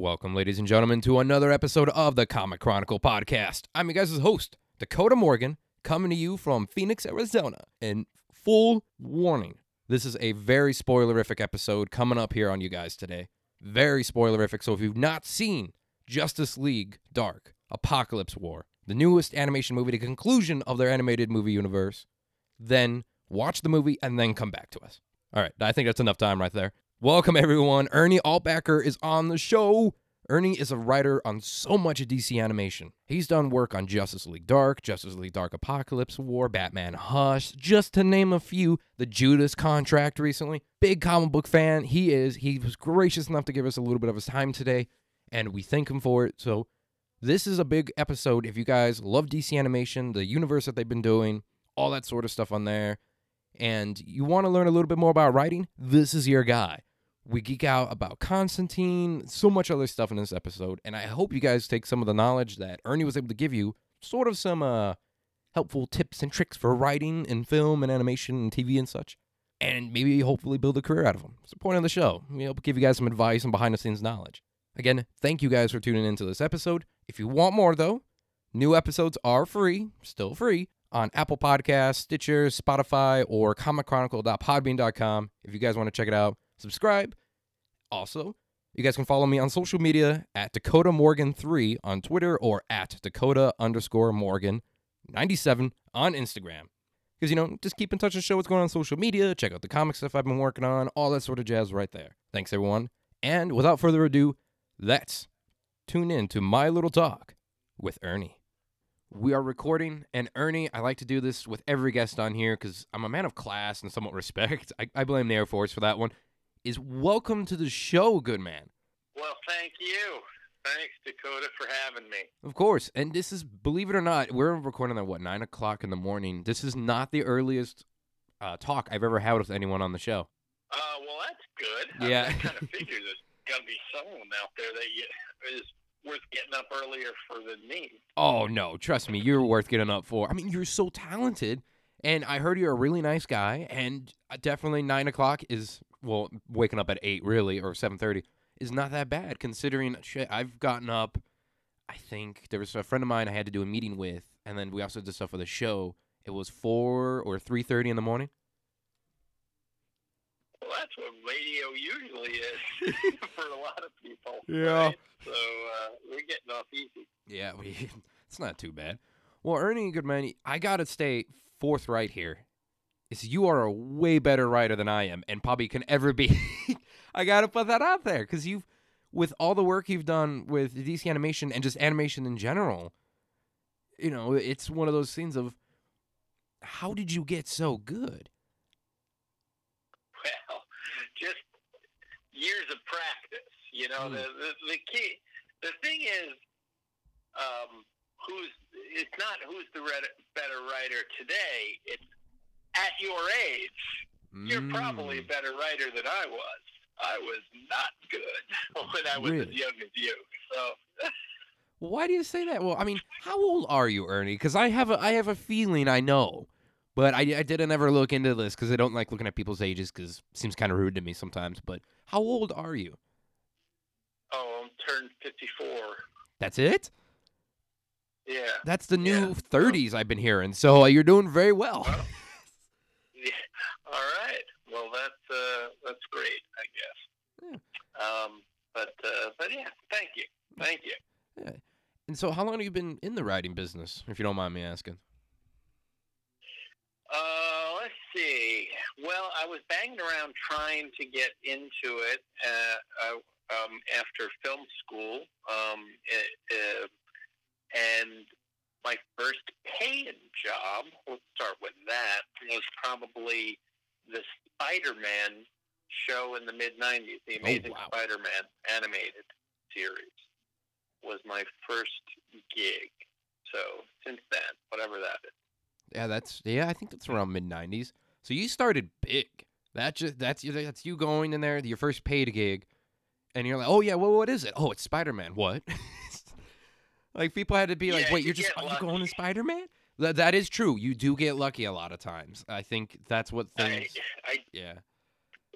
Welcome, ladies and gentlemen, to another episode of the Comic Chronicle podcast. I'm your guys' host, Dakota Morgan, coming to you from Phoenix, Arizona. And full warning, this is a very spoilerific episode coming up here on you guys today. Very spoilerific. So if you've not seen Justice League Dark, Apokolips War, the newest animation movie, the conclusion of their animated movie universe, then watch the movie and then come back to us. All right, I think that's enough time right there. Welcome, everyone. Ernie Altbacker is on the show. Ernie is a writer on so much DC animation. He's done work on Justice League Dark, Justice League Dark Apokolips War, Batman Hush, just to name a few. The Judas Contract recently. Big comic book fan. He is. He was gracious enough to give us a little bit of his time today, and we thank him for it. So, this is a big episode. If you guys love DC animation, the universe that they've been doing, all that sort of stuff on there, and you want to learn a little bit more about writing, this is your guy. We geek out about Constantine, so much other stuff in this episode, and I hope you guys take some of the knowledge that Ernie was able to give you, sort of some uh, helpful tips and tricks for writing and film and animation and TV and such, and maybe hopefully build a career out of them. It's the point of the show. We hope to give you guys some advice and behind the scenes knowledge. Again, thank you guys for tuning into this episode. If you want more, though, new episodes are free, still free, on Apple Podcasts, Stitcher, Spotify, or comicchronicle.podbean.com. If you guys want to check it out, subscribe. Also, you guys can follow me on social media at Dakota Morgan3 on Twitter or at Dakota underscore Morgan 97 on Instagram. Because, you know, just keep in touch and show what's going on, on social media, check out the comic stuff I've been working on, all that sort of jazz right there. Thanks, everyone. And without further ado, let's tune in to my little talk with Ernie. We are recording, and Ernie, I like to do this with every guest on here because I'm a man of class and somewhat respect. I, I blame the Air Force for that one. Is welcome to the show, good man. Well, thank you. Thanks, Dakota, for having me. Of course. And this is, believe it or not, we're recording at what, 9 o'clock in the morning. This is not the earliest uh, talk I've ever had with anyone on the show. Uh, well, that's good. Yeah. I, mean, I kind of figured there's got to be someone out there that is worth getting up earlier for than me. Oh, no. Trust me, you're worth getting up for. I mean, you're so talented. And I heard you're a really nice guy. And uh, definitely 9 o'clock is, well, waking up at 8, really, or 7.30 is not that bad considering shit. I've gotten up. I think there was a friend of mine I had to do a meeting with, and then we also did stuff for the show. It was four or three thirty in the morning. Well, that's what radio usually is for a lot of people. Yeah. right? So uh, we're getting off easy. Yeah, we. It's not too bad. Well, Ernie good Goodman, I gotta stay forthright here. Is you are a way better writer than I am, and probably can ever be. I gotta put that out there because you've, with all the work you've done with DC animation and just animation in general, you know, it's one of those scenes of, how did you get so good? Well, just years of practice. You know, Hmm. the, the the key, the thing is, um, who's it's not who's the better writer today. It's at your age. You're probably a Mm. better writer than I was. I was not good when I was Really? as young as you. So Why do you say that? Well, I mean, how old are you, Ernie? Because I have a I have a feeling I know, but I, I didn't ever look into this because I don't like looking at people's ages because it seems kind of rude to me sometimes. But how old are you? oh, I'm turned 54. That's it. Yeah. That's the new Yeah. 30s I've been hearing. So uh, you're doing very well. Well, yeah. All right. Well, that's uh, that's great, I guess. Um, but uh, but yeah, thank you, thank you. Yeah. And so, how long have you been in the writing business, if you don't mind me asking? Uh, let's see. Well, I was banging around trying to get into it uh, uh, um, after film school, um, uh, uh, and my first paying job. Let's start with that. Was probably the Spider-Man show in the mid '90s, the Oh, Amazing wow. Spider-Man animated series. Was my first gig. So since then, whatever that is. Yeah, that's yeah. I think that's around mid '90s. So you started big. That just that's you. That's you going in there, your first paid gig, and you're like, oh yeah, well, what is it? Oh, it's Spider Man. What? like people had to be like, Yeah, wait, you you're just are you going to. Spider Man? That that is true. You do get lucky a lot of times. I think that's what I, things. I Yeah.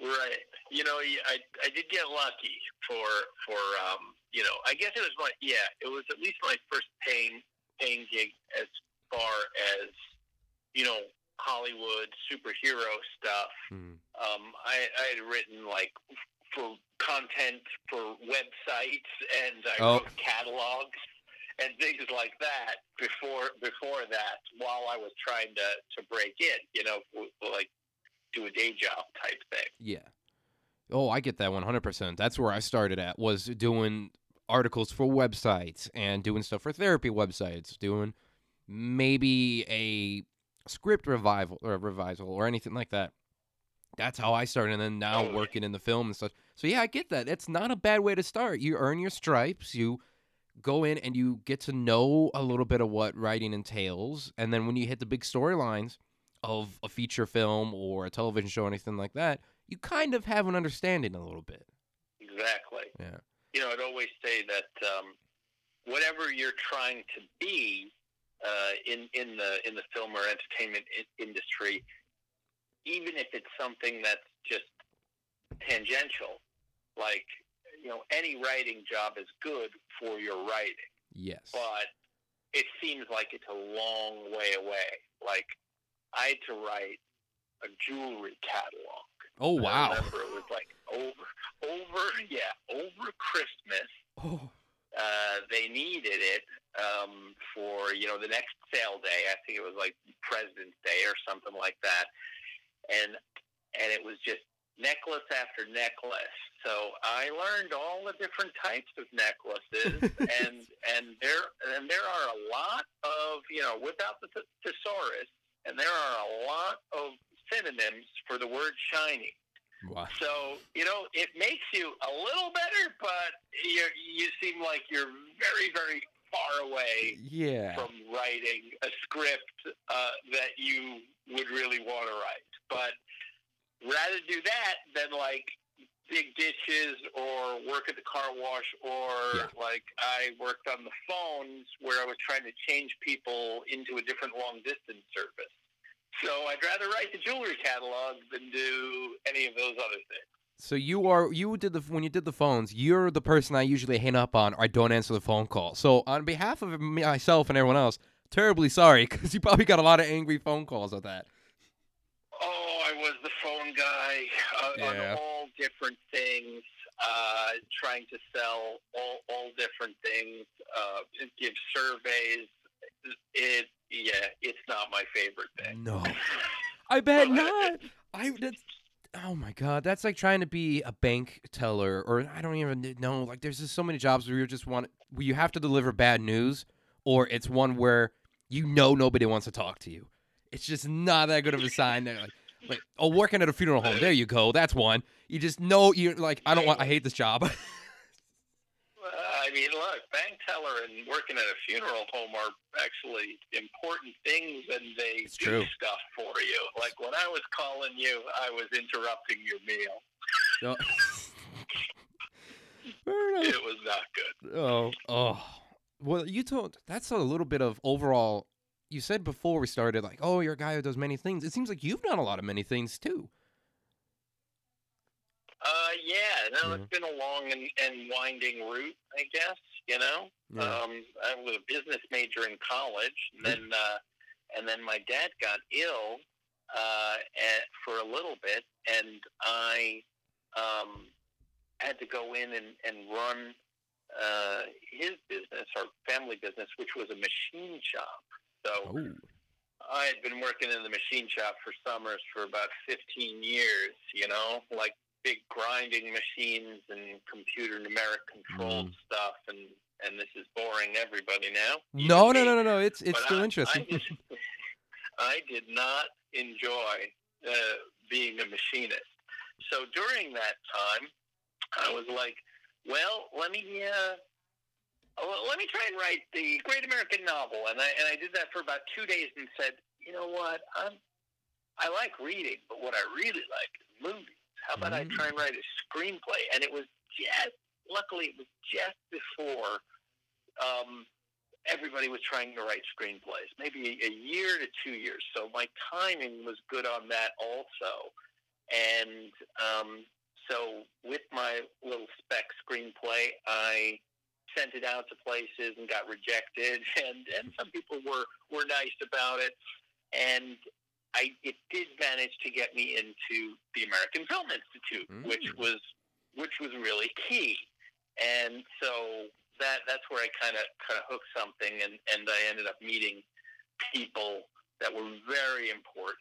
Right. You know, I I did get lucky for for um you know, I guess it was my yeah, it was at least my first paying paying gig as far as you know Hollywood superhero stuff. Mm. Um, I, I had written like for content for websites, and I Oh. wrote catalogs and things like that before before that. While I was trying to to break in, you know, like do a day job type thing. Yeah. Oh, I get that 100%. That's where I started at was doing articles for websites and doing stuff for therapy websites, doing maybe a script revival or a revisal or anything like that. That's how I started and then now working in the film and stuff. So yeah, I get that. It's not a bad way to start. You earn your stripes, you go in and you get to know a little bit of what writing entails and then when you hit the big storylines of a feature film or a television show or anything like that, you kind of have an understanding a little bit. Exactly. Yeah. You know, I'd always say that um, whatever you're trying to be uh, in in the in the film or entertainment I- industry, even if it's something that's just tangential, like you know, any writing job is good for your writing, Yes. but it seems like it's a long way away. Like I had to write a jewelry catalog. Oh wow! I remember it was like over, over, yeah, over Christmas. Oh. Uh, they needed it um, for you know the next sale day. I think it was like President's Day or something like that, and and it was just necklace after necklace. So I learned all the different types of necklaces, and and there and there are a lot of you know without the th- thesaurus, and there are a lot of synonyms for the word shiny. Wow. So you know, it makes you a little better, but you you seem like you're very very far away Yeah. from writing a script uh, that you would really want to write. But rather do that than like dig ditches or work at the car wash or Yeah. like I worked on the phones where I was trying to change people into a different long distance service. So I'd rather write the jewelry catalog than do any of those other things. So you are you did the when you did the phones, you're the person I usually hang up on or I don't answer the phone call. So on behalf of myself and everyone else, terribly sorry because you probably got a lot of angry phone calls with that. Oh, I was the phone guy uh, Yeah. on all different things, uh, trying to sell all, all different things, uh, give surveys. It, yeah, it's not my favorite thing. No. I bet not. I that's oh my god, that's like trying to be a bank teller or I don't even know. Like there's just so many jobs where you just want where you have to deliver bad news, or it's one where you know nobody wants to talk to you. It's just not that good of a sign. That like, like oh, working at a funeral home. There you go. That's one. You just know you're like I don't want. I hate this job. I mean, look, bank teller and working at a funeral home are actually important things, and they It's do true. stuff for you. Like when I was calling you, I was interrupting your meal. Enough. It was not good. Oh, oh. Well, you told that's a little bit of overall. You said before we started, like, oh, you're a guy who does many things. It seems like you've done a lot of many things too. Uh, yeah, no, Yeah. it's been a long and, and winding route, I guess. You know, Yeah. um, I was a business major in college, and then uh, and then my dad got ill uh, at, for a little bit, and I um, had to go in and, and run uh, his business, our family business, which was a machine shop. So Oh, I had been working in the machine shop for summers for about 15 years, you know, like big grinding machines and computer numeric controlled stuff. And, and this is boring everybody now. no, no, no, no, no. It's it's But still I- interesting. I, just- I did not enjoy uh, being a machinist. So during that time, I was like, well, let me. Uh, let me try and write the Great American Novel, and I and I did that for about two days, and said, you know what, I'm I like reading, but what I really like is movies. How about I Mm. try and write a screenplay? And it was just luckily it was just before um, everybody was trying to write screenplays, maybe a year to two years. So my timing was good on that also. And um, so with my little spec screenplay, I sent it out to places and got rejected, and and some people were were nice about it, and I it did manage to get me into the American Film Institute, Mm. which was which was really key, and so that that's where I kind of kind of hooked something, and and I ended up meeting people that were very important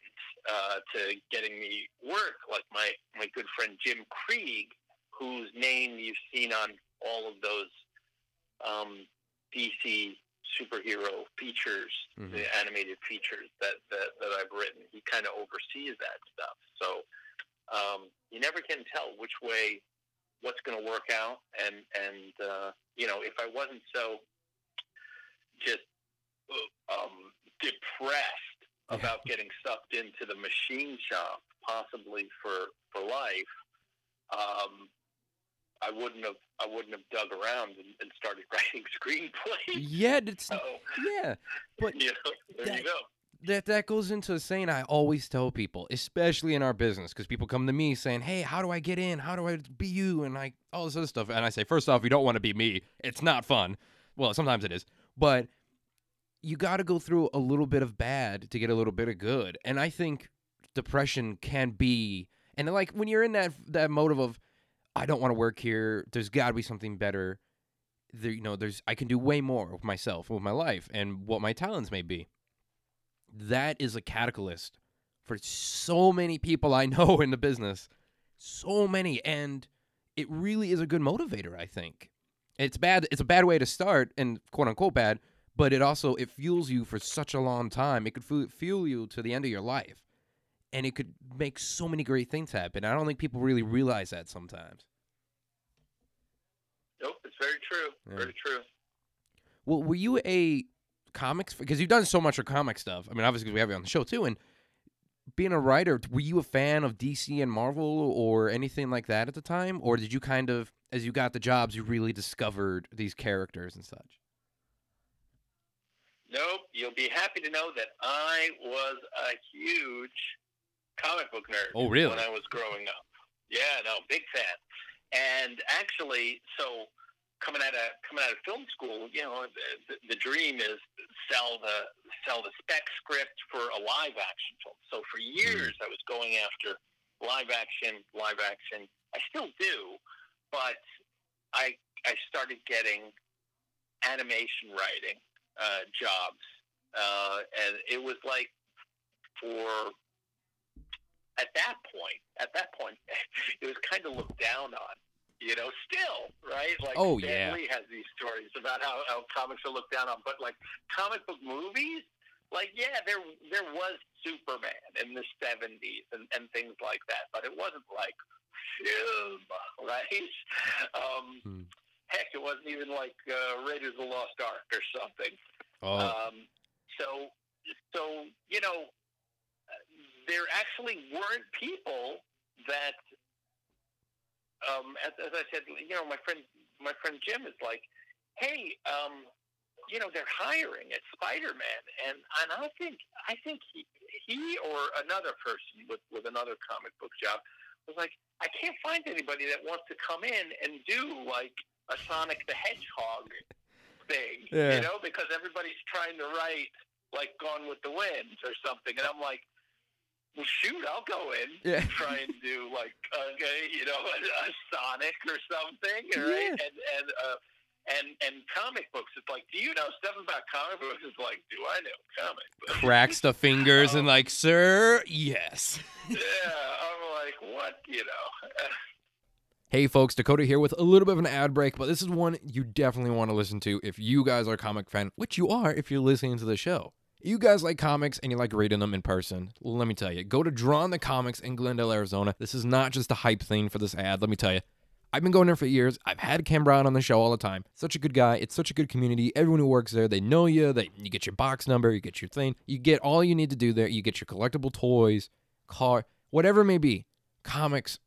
uh, to getting me work, like my my good friend Jim Krieg, whose name you've seen on all of those um, DC superhero features, Mhm. the animated features that, that, that I've written. He kind of oversees that stuff. So um, you never can tell which way what's going to work out. And, and uh, you know, if I wasn't so just uh, um, depressed about getting sucked into the machine shop, possibly for, for life, um, I wouldn't have I wouldn't have dug around and, and started writing screenplays. Yeah, it's So, yeah. But you know, there that- you go. that that goes into saying I always tell people, especially in our business, because people come to me saying, "Hey, how do I get in? How do I be you?" and like all this other stuff. And I say, first off, you don't want to be me. It's not fun. Well, sometimes it is, but you got to go through a little bit of bad to get a little bit of good. And I think depression can be, and like when you're in that that motive of, I don't want to work here. There's got to be something better. There, you know, there's I can do way more with myself, with my life, and what my talents may be that is a catalyst for so many people I know in the business. So many. And it really is a good motivator, I think. It's bad it's a bad way to start and quote unquote bad, but it also it fuels you for such a long time. It could fu- fuel you to the end of your life. And it could make so many great things happen. I don't think people really realize that sometimes. Nope, it's very true. Yeah. Very true. Well, were you a comics because you've done so much of comic stuff? I mean, obviously we have you on the show too, and being a writer, were you a fan of DC and Marvel or anything like that at the time, or did you kind of, as you got the jobs, you really discovered these characters and such? Nope, you'll be happy to know that I was a huge comic book nerd. Oh, really? When I was growing up. Yeah, no, big fan. And actually, so coming out of coming out of film school, you know, the, the dream is sell the sell the spec script for a live action film. So for years, I was going after live action, live action. I still do, but I I started getting animation writing uh, jobs, uh, and it was like for at that point, at that point, it was kind of looked down on. You know, still, right? Like Oh, Stan yeah. Lee has these stories about how, how comics are looked down on, but like comic book movies, like yeah, there there was Superman in the seventies and, and things like that, but it wasn't like film, right? Um, Hmm. Heck, it wasn't even like uh, Raiders of the Lost Ark or something. Oh, Um, so, so you know, uh, there actually weren't people that, um, as, as I said, you know, my friend, my friend Jim is like, hey, um, you know, they're hiring at Spider-Man, and and I think I think he he or another person with with another comic book job was like, I can't find anybody that wants to come in and do like a Sonic the Hedgehog thing, Yeah. you know, because everybody's trying to write like Gone with the Wind or something, and I'm like, well, shoot, I'll go in Yeah. and try and do like, okay, you know, a, a Sonic or something, right? Yeah. And and uh, and and comic books. It's like, do you know stuff about comic books? It's like, do I know comic books? cracks the fingers and like, sir, yes. yeah, I'm like, what, you know? Hey folks, Dakota here with a little bit of an ad break, but this is one you definitely want to listen to if you guys are a comic fan, which you are if you're listening to the show. You guys like comics and you like reading them in person. Let me tell you, go to Drawn to Comics in Glendale, Arizona. This is not just a hype thing for this ad. Let me tell you, I've been going there for years. I've had Ken Brown on the show all the time. Such a good guy. It's such a good community. Everyone who works there, they know you. They you get your box number, you get your thing. You get all you need to do there. You get your collectible toys, car, whatever it may be. Comics,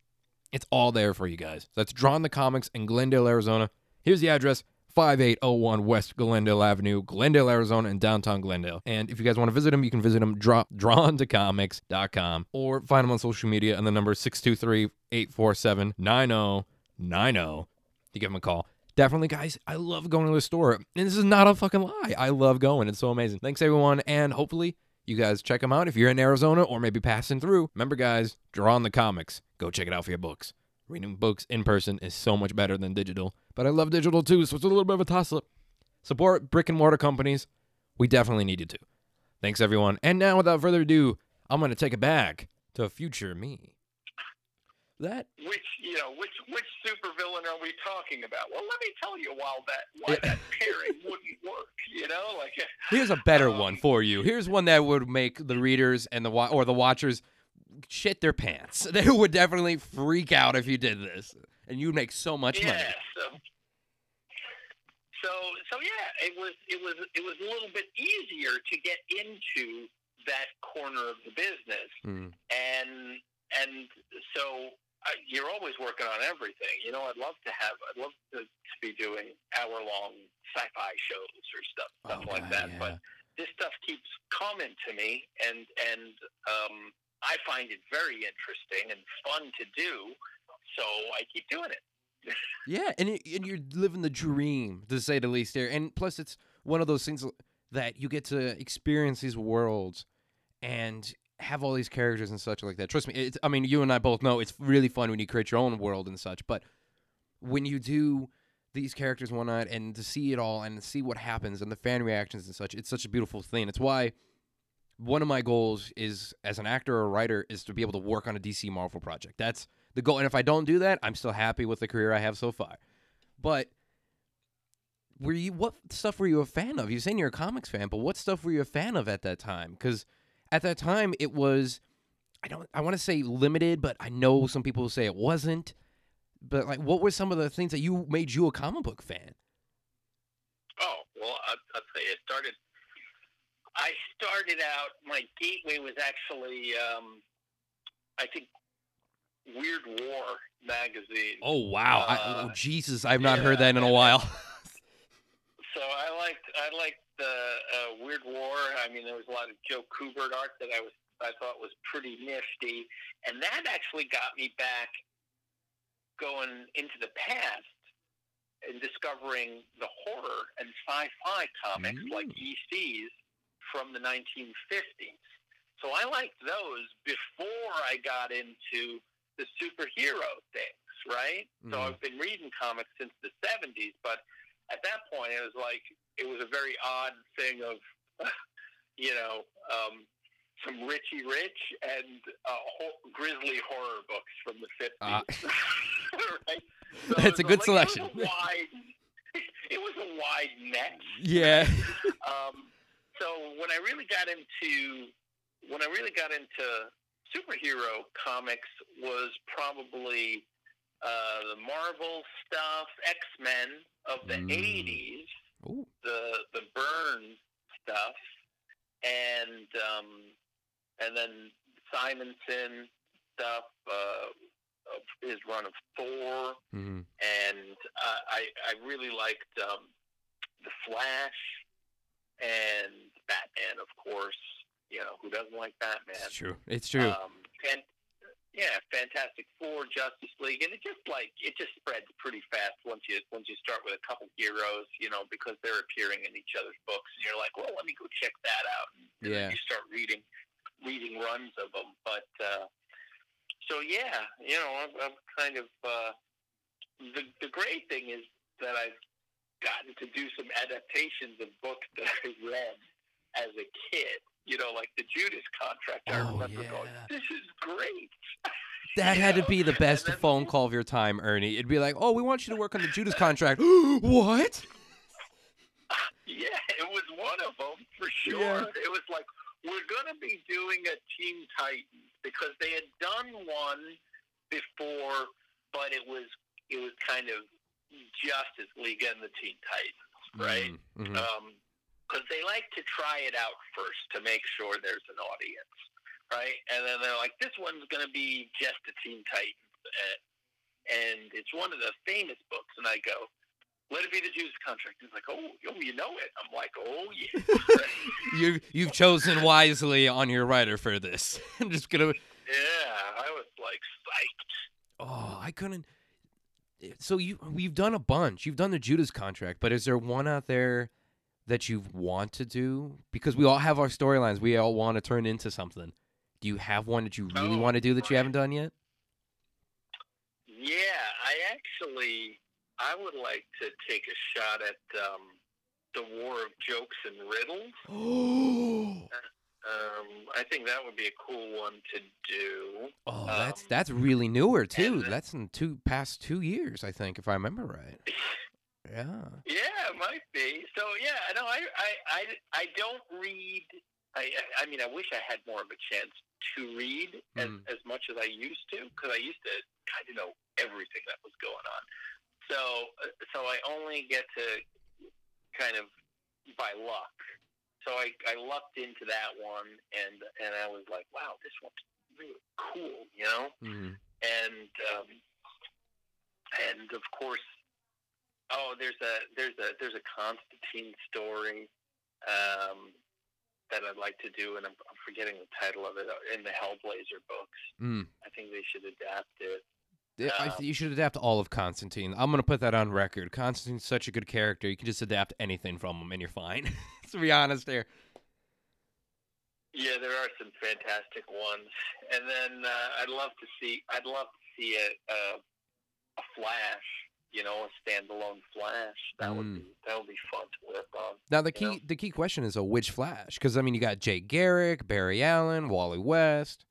it's all there for you guys. That's Drawn to Comics in Glendale, Arizona. Here's the address 5801 West Glendale Avenue, Glendale, Arizona, in downtown Glendale. And if you guys want to visit them, you can visit them draw, drawntocomics.com or find them on social media and the number is 623 847 9090. You give them a call. definitely, guys, I love going to the store. And this is not a fucking lie. I love going. It's so amazing. Thanks, everyone. And hopefully, you guys check them out if you're in Arizona or maybe passing through. Remember, guys, draw on the comics. Go check it out for your books. Reading books in person is so much better than digital. But I love digital too, so it's a little bit of a toss up. Support brick and mortar companies. We definitely need you to. Thanks, everyone. And now, without further ado, I'm going to take it back to future me. That Which you know, which which supervillain are we talking about? Well, let me tell you why that why Yeah. that pairing wouldn't work. You know, like here's a better Um, one for you. Here's one that would make the readers and the wa- or the watchers shit their pants. They would definitely freak out if you did this, and you'd make so much yeah. money. So, so so yeah, it was it was it was a little bit easier to get into that corner of the business, Mm. and and so. Uh, you're always working on everything. You know, I'd love to have, I'd love to, to be doing hour-long sci-fi shows or stuff, stuff Oh, like God, that. yeah. But this stuff keeps coming to me, and and um, I find it very interesting and fun to do. So I keep doing it. Yeah, and it, and you're living the dream to say the least there. And plus, it's one of those things that you get to experience these worlds and have all these characters and such like that. Trust me, I mean, you and I both know it's really fun when you create your own world and such. But when you do these characters and whatnot, and to see it all and see what happens and the fan reactions and such, it's such a beautiful thing. It's why one of my goals is as an actor or writer is to be able to work on a DC Marvel project. That's the goal. And if I don't do that, I'm still happy with the career I have so far. But were you what stuff were you a fan of? You saying you're a comics fan, but what stuff were you a fan of at that time? Because at that time it was I don't I want to say limited, but I know some people say it wasn't. But like, what were some of the things that you made you a comic book fan? Oh well, I, I'll tell you, it started. I started out. My gateway was actually, um, I think, Weird War magazine. Oh wow! I, Uh, oh Jesus, I've not yeah. heard that in a while. So I liked I liked the uh, Weird War. I mean, there was a lot of Joe Kubert art that I was I thought was pretty nifty, and that actually got me back going into the past and discovering the horror and sci-fi comics Mm. like ECs from the 1950s. So I liked those before I got into the superhero things, right? So Mhm. I've been reading comics since the 70s, but at that point it was like it was a very odd thing of you know um, some Richie Rich and uh, ho- grisly horror books from the 50s. Ah. right? So That's a so, good like, selection. It was a wide, it was a wide net. yeah. Um, so when I really got into when I really got into superhero comics was probably uh, the Marvel stuff, X Men of the Mm. '80s, Ooh. the the Byrne stuff, and um, and then Simonson stuff uh, his run of Thor hmm and uh, I I really liked um, the Flash and Batman, of course. You know who doesn't like Batman? It's true. It's true. Um, and yeah, Fantastic Four, Justice League, and it just like it just spreads pretty fast once you once you start with a couple heroes, you know, because they're appearing in each other's books, and you're like, well, let me go check that out. And, Yeah. you start reading reading runs of them, but. uh so yeah, you know, I'm, I'm kind of uh, the the great thing is that I've gotten to do some adaptations of books that I read as a kid. You know, like the Judas contract. I Oh, remember going, yeah. "This is great." That had to be the best then- phone call of your time, Ernie. It'd be like, "Oh, we want you to work on the Judas contract." what? Yeah, it was one of them for sure. Yeah. It was like we're going to be doing a Teen Titans because they had done one before, but it was it was kind of Justice League and the Teen Titans, right? Mhm. Because they like to try it out first to make sure there's an audience, right? And then they're like, this one's going to be just a Teen Titans, uh, and it's one of the famous books. And I go, let it be the Judas contract. He's like, oh, oh, you know it. I'm like, oh yeah, You you've chosen wisely on your writer for this. I'm just gonna. yeah. I was like psyched. Oh, I couldn't. so you we've done a bunch. You've done the Judas contract, but is there one out there that you want to do? Because we all have our storylines. We all want to turn into something. Do you have one that you really Oh, want to do that you haven't done yet? Yeah, I actually I would like to take a shot at um, the War of Jokes and Riddles. Oh, Um, I think that would be a cool one to do. oh, that's Um, that's really newer too. That's in two past two years, I think, if I remember right. Yeah. Yeah, it might be. So yeah, no, I I I, I don't read. I I mean, I wish I had more of a chance to read as, Mm. as much as I used to because I used to kind of know everything that was going on. So uh, so I only get to kind of by luck. So I I lucked into that one and and I was like, wow, this one's really cool, you know Mhm. and um, and of course, oh, there's a there's a there's a Constantine story um, that I'd like to do, and I'm, I'm forgetting the title of it uh, in the Hellblazer books. Mm. I think they should adapt it. Yeah, Um, you should adapt all of Constantine. I'm gonna put that on record. Constantine's such a good character. You can just adapt anything from him, and you're fine. to be honest, here. Yeah, there are some fantastic ones, and then uh, I'd love to see I'd love to see a a, a Flash, you know, a standalone Flash. That would Mm. be that would be fun to work on. Now the You know? key the key question is, a which Flash? Because I mean, you got Jay Garrick, Barry Allen, Wally West.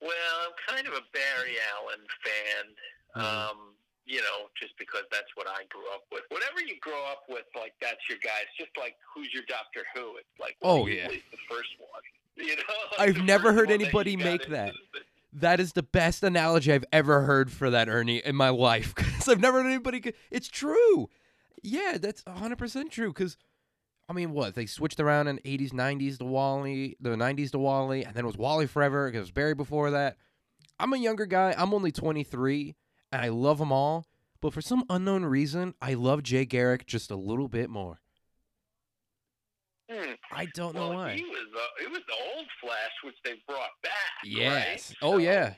Well, I'm kind of a Barry Allen fan. Mhm. Um, you know, just because that's what I grew up with. Whatever you grow up with, like that's your guy. It's just like who's your Doctor Who? It's like Oh, yeah. the first one. You know, I've never heard that anybody make that. the- That is the best analogy I've ever heard for that, Ernie, in my life. Because I've never heard anybody. It's true. Yeah, that's 100% true. Because, I mean, what? They switched around in 80s, 90s to Wally, the 90s to Wally, and then it was Wally forever it was Barry before that. I'm a younger guy. I'm only 23, and I love them all. But for some unknown reason, I love Jay Garrick just a little bit more. Hmm. I don't know why. he was uh, it was the old Flash, which they brought back. Yes. right? Oh, So, yeah.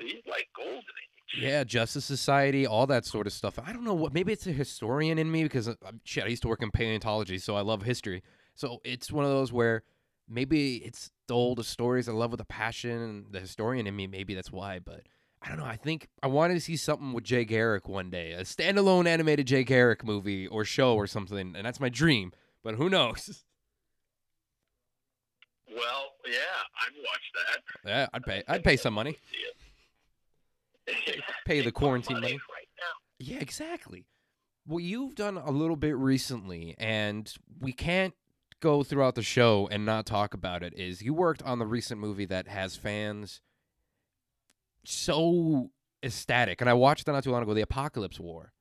He's like golden age. Yeah, Justice Society, all that sort of stuff. I don't know what. Maybe it's a historian in me because uh, shit. I used to work in paleontology, so I love history. So it's one of those where maybe it's the oldest stories I love with a passion, and the historian in me. Maybe that's why. But I don't know. I think I wanted to see something with Jay Garrick one day, a standalone animated Jay Garrick movie or show or something, and that's my dream. But who knows? Well, yeah, I'd watch that. yeah, I'd pay. I'd pay some money. Pay the quarantine money. right. Yeah, exactly. Well, you've done a little bit recently, and we can't go throughout the show and not talk about it. Is you worked on the recent movie that has fans so ecstatic, and I watched that not too long ago, The Apokolips War.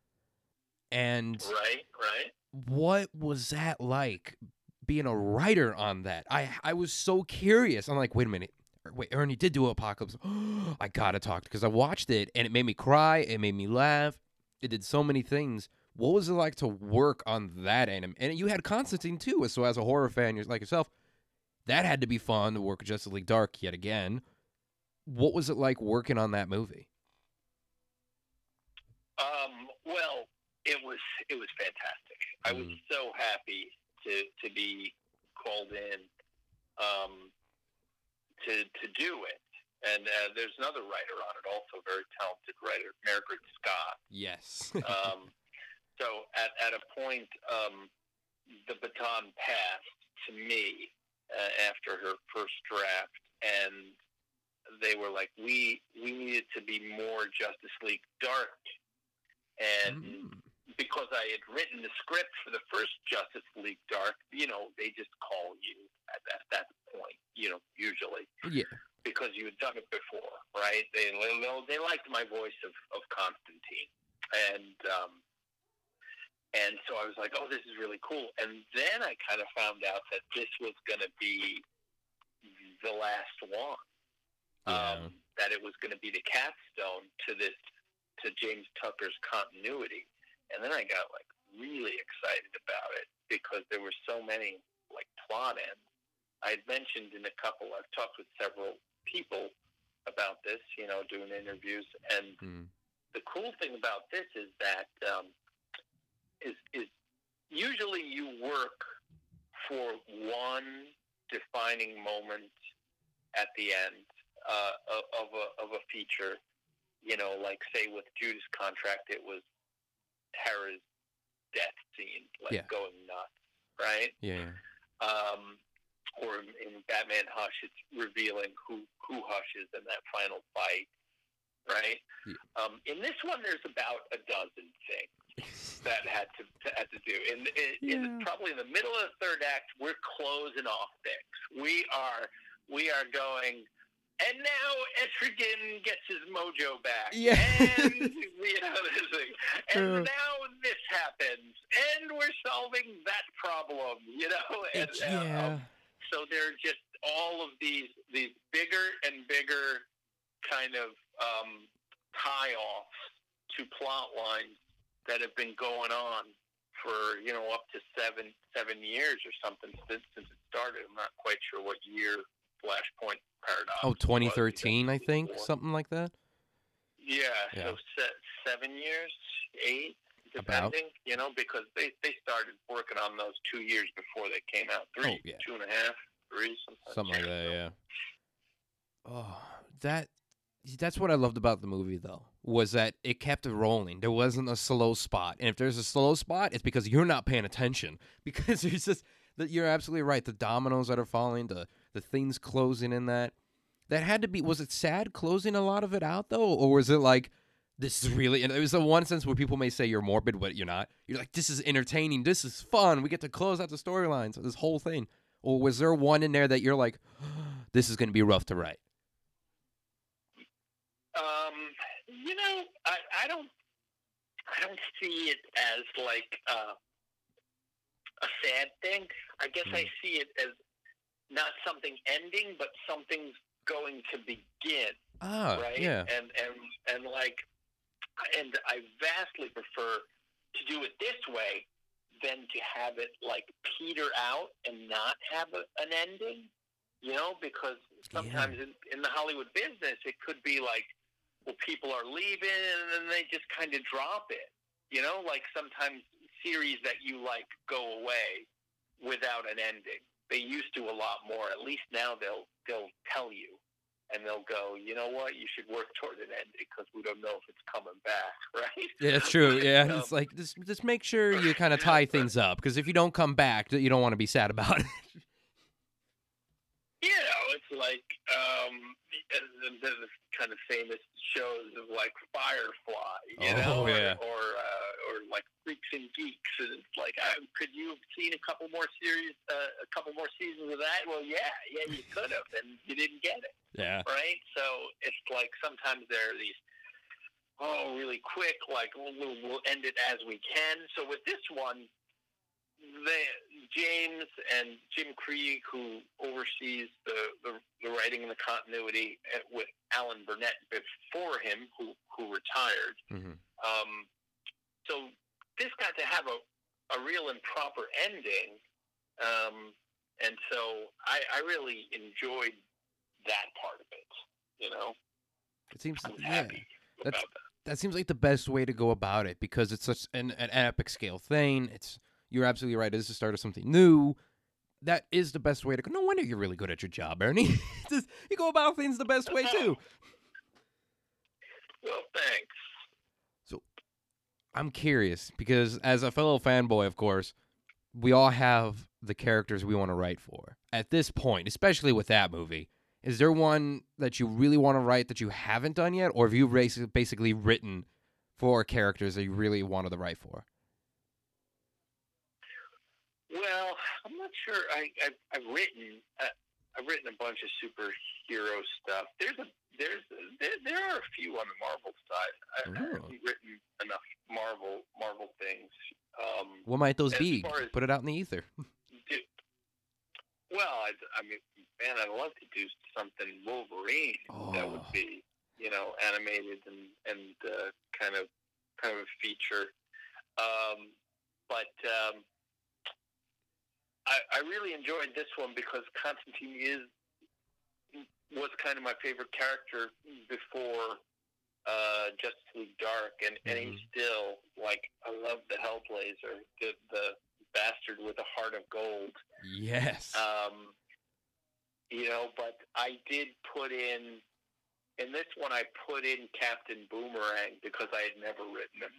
And Right, right. What was that like being a writer on that? I I was so curious. I'm like, wait a minute. Er, Wait, Ernie did do Apokolips. I gotta talk because I watched it and it made me cry. It made me laugh. It did so many things. What was it like to work on that anime? And you had Constantine too. So as a horror fan, like yourself, that had to be fun to work Justice League Dark yet again. What was it like working on that movie? Um, well, it was it was fantastic. I was Mm. so happy to to be called in um, to to do it. And uh, there's another writer on it, also a very talented writer, Margaret Scott. Yes. Um, so at at a point, um, the baton passed to me uh, after her first draft, and they were like, "We we needed to be more Justice League Dark," and Mm. Because I had written the script for the first Justice League Dark, you know, they just call you at that, that point, you know, usually yeah. because you had done it before, right? They they, liked my voice of, of Constantine, and um, and so I was like, oh, this is really cool. And then I kind of found out that this was going to be the last one. Yeah. Um, that it was going to be the capstone to this to James Tucker's continuity, and then I got like really excited about it because there were so many like plot ends. I had mentioned in a couple. I've talked with several people about this, you know, doing interviews. And Mm. the cool thing about this is that um, is is usually you work for one defining moment at the end uh, of of a of a feature. You know, like say with Judas Contract, it was Tara's death scene, like Yeah. going nuts, right? Yeah. um, or in, Batman Hush, it's revealing who who Hush is in that final fight, right? Yeah. Um, in this one, there's about a dozen things that had to had to do. In, in, in Yeah. probably in the middle of the third act, we're closing off things. We are we are going. And now Etrigan gets his mojo back. Yeah. And you know this thing. True. And now this happens. And we're solving that problem, you know? And, uh, yeah. so there are just all of these these bigger and bigger kind of um, tie-offs to plot lines that have been going on for you know up to seven seven years or something since since it started. I'm not quite sure what year Flashpoint Paradox. Oh, was, 2013, I think, something like that. Yeah, Yeah. so se- seven years, eight, About. depending. You know, because they they started working on those two years before they came out. Three, Oh, yeah. two and a half, three. Something like that, yeah. Oh, that that's what I loved about the movie though. Was that it kept it rolling. There wasn't a slow spot. And if there's a slow spot, it's because you're not paying attention. Because there's just that you're absolutely right. The dominoes that are falling, the the things closing in that. That had to be was it sad closing a lot of it out though? Or was it like this is really and it was the one sense where people may say you're morbid, but you're not. You're like, this is entertaining, this is fun. We get to close out the storylines, this whole thing. Or was there one in there that you're like, this is gonna be rough to write? Um, you know, I, I don't, I don't see it as like uh, a sad thing. I guess I see it as not something ending, but something's going to begin, Ah, right? yeah. And and and like, and I vastly prefer to do it this way than to have it like peter out and not have a, an ending. You know, because sometimes in, in the Hollywood business, it could be like, well, people are leaving and then they just kind of drop it. You know, like sometimes series that you like go away without an ending. They used to a lot more. At least now they'll they'll tell you, and they'll go, you know what, you should work toward an ending because we don't know if it's coming back, right? Yeah, it's true. Yeah, Um, it's like just just make sure you kind of tie things up because if you don't come back, you don't want to be sad about it. you know, it's like um, the, the, the kind of famous shows of like Firefly, you Oh, know, yeah. or or, uh, or like Freaks and Geeks, and it's like, uh, could you have seen a couple more series, uh, a couple more seasons of that? Well, yeah, yeah, you could have, and you didn't get it, Yeah. right? So it's like sometimes there are these. Oh, really quick! Like we'll, we'll, end it as we can. So with this one, the James and Jim Krieg, who oversees the, the, the writing and the continuity, uh, with Alan Burnett before him, who who retired. hmm Um, so this got to have a, a real and proper ending, um, and so I, I really enjoyed that part of it. You know, It seems I'm yeah. happy That's- about that. That seems like the best way to go about it because it's such an, an epic scale thing. It's you're absolutely right. It is the start of something new. That is the best way to go. No wonder you're really good at your job, Ernie. Just- you go about things the best way too. Well, thanks. I'm curious because as a fellow fanboy, of course, we all have the characters we want to write for. At this point, especially with that movie, is there one that you really want to write that you haven't done yet, or have you basically written for characters that you really wanted to write for? Well, I'm not sure. I, I've, I've written uh, I've written a bunch of superhero stuff. There's a there's there, there are a few on the Marvel side. I, I Oh. haven't written enough Marvel Marvel things. Um, What might those be? as- Put it out in the ether. do, well, I, I mean, man, I'd love to do something Wolverine that Oh. would be you know animated and and uh, kind of kind of a feature. Um, but um, I, I really enjoyed this one because Constantine is was kind of my favorite character before uh, Justice League Dark, and, and he's still like I love the Hellblazer, the the bastard with a heart of gold. Yes. Um, you know, but I did put in in this one. I put in Captain Boomerang because I had never written him.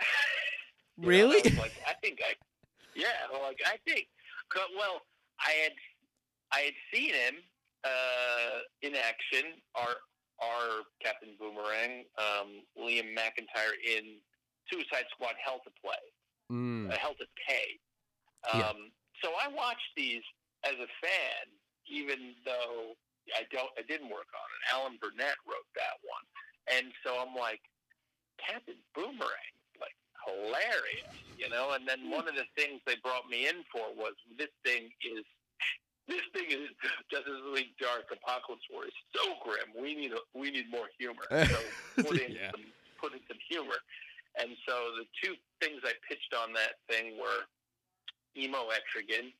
You know, Really? I like I think I, yeah, like I think. Well, I had I had seen him uh, in action. Our our Captain Boomerang, um, Liam McIntyre in Suicide Squad: Hell to Play Mm. uh, Hell to Pay. Um, Yeah. So I watched these as a fan, even though I don't, I didn't work on it. Alan Burnett wrote that one, and so I'm like, Captain Boomerang, hilarious, you know. And then one of the things they brought me in for was this thing is. This thing is Justice League Dark Apokolips War is so grim. We need a, we need more humor. So put in Yeah. some put in some humor. And so the two things I pitched on that thing were emo Etrigan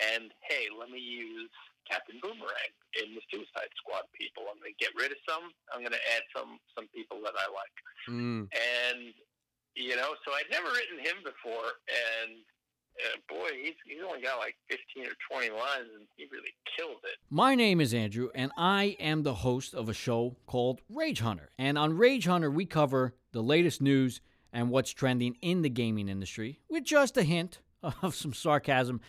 and hey, let me use Captain Boomerang in the Suicide Squad people. I'm gonna get rid of some. I'm gonna add some some people that I like. Mm. You know, so I'd never written him before, and uh, boy, he's he's only got like 15 or 20 lines, and he really kills it. My name is Andrew, and I am the host of a show called Rage Hunter. And on Rage Hunter, we cover the latest news and what's trending in the gaming industry with just a hint of some sarcasm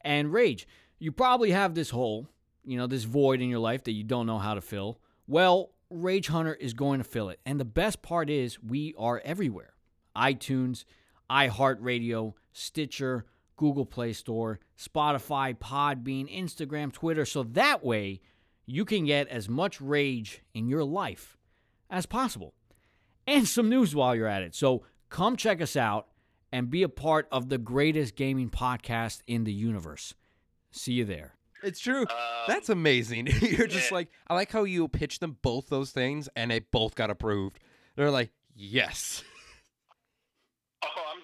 and rage. You probably have this hole, you know, this void in your life that you don't know how to fill. Well, Rage Hunter is going to fill it. And the best part is, we are everywhere iTunes, iHeartRadio, Stitcher, Google Play Store, Spotify, Podbean, Instagram, Twitter. So that way you can get as much rage in your life as possible and some news while you're at it. So come check us out and be a part of the greatest gaming podcast in the universe. See you there. It's true. Um, That's amazing. You're just yeah. like, I like how you pitched them both those things and they both got approved. They're like, yes.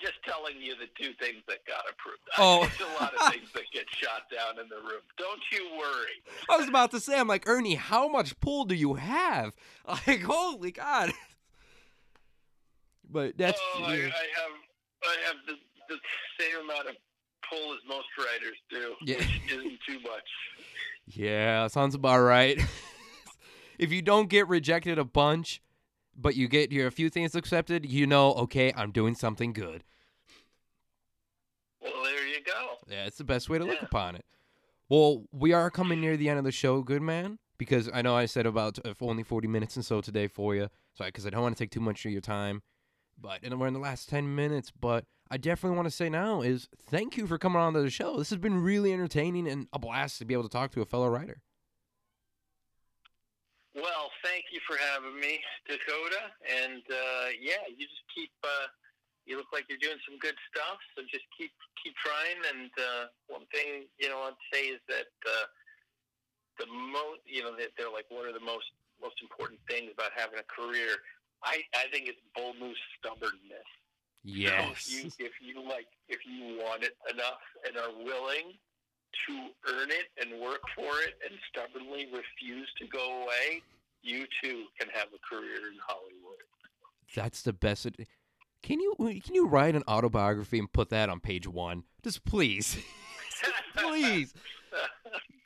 Just telling you the two things that got approved. Oh. I, there's a lot of things that get shot down in the room. Don't you worry. I was about to say, I'm like, Ernie, how much pull do you have? Like, holy God. But that's. oh, I, I have I have the, the same amount of pull as most writers do, Yeah. which isn't too much. Yeah, sounds about right. if you don't get rejected a bunch, but you get your a few things accepted, you know, okay, I'm doing something good. Well, there you go. Yeah, it's the best way to look Yeah. upon it. Well, we are coming near the end of the show, good man, because I know I said about uh, only 40 minutes and so today for you, so because I don't want to take too much of your time. But and we're in the last 10 minutes, but I definitely want to say now is thank you for coming on to the show. This has been really entertaining and a blast to be able to talk to a fellow writer. Well, thank you for having me, Dakota. And uh, yeah, you just keep. Uh, you look like you're doing some good stuff, so just keep keep trying. And uh, one thing you know I'd say is that uh, the most you know that they're like, what are the most most important things about having a career? I I think it's bull moose stubbornness. Yes. So if you if you like if you want it enough and are willing to earn it and work for it and stubbornly refuse to go away, you too can have a career in Hollywood. That's the best. It, can you can you write an autobiography and put that on page one? Just please, please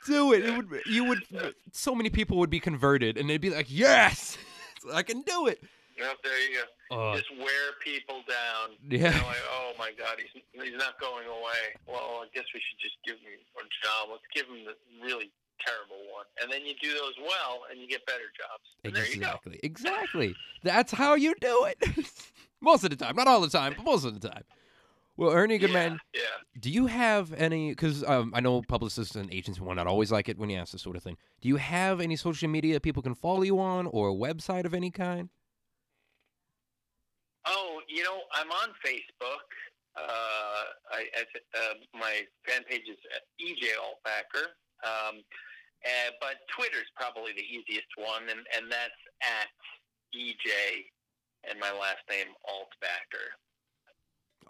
do it. It would you would so many people would be converted and they'd be like, yes, I can do it. There you go. Uh, Just wear people down. Yeah. You know, like, oh my God, he's he's not going away. Well, I guess we should just give him a job. Let's give him the really terrible one, and then you do those well, and you get better jobs. And there you go. exactly, exactly. That's how you do it. Most of the time, not all the time, but most of the time. Well, Ernie, Goodman, yeah. Yeah. Do you have any? Because um, I know publicists and agents will not always like it when you ask this sort of thing. Do you have any social media people can follow you on, or a website of any kind? Oh, you know, I'm on Facebook. Uh, I, I uh, my fan page is EJ Altbacker, um, uh, but Twitter's probably the easiest one, and, and that's at EJ and my last name Altbacker.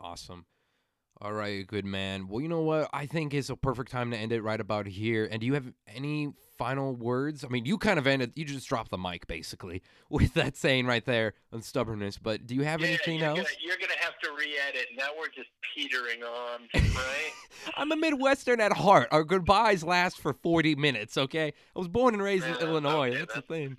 Awesome. All right, good man. Well, you know what? I think it's a perfect time to end it right about here. And do you have any final words? I mean, you kind of ended, you just dropped the mic basically with that saying right there on stubbornness. But do you have Yeah, anything you're else? Gonna, you're gonna have to re-edit. Now we're just petering on, right? I'm a Midwestern at heart. Our goodbyes last for 40 minutes, okay? I was born and raised in Illinois. okay, that's the thing.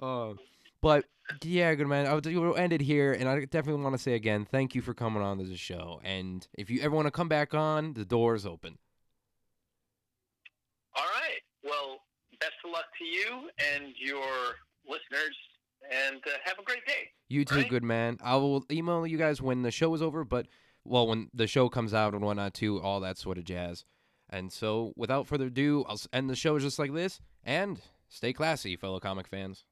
Uh, but yeah, good man. I would we'll end it here, and I definitely want to say again, thank you for coming on to the show. And if you ever want to come back on, the door is open. All right. Well, best of luck to you and your listeners, and uh, have a great day. You too, Right. good man. I will email you guys when the show is over, but well, when the show comes out and whatnot too, all that sort of jazz. And so, without further ado, I'll end the show just like this. And stay classy, fellow comic fans.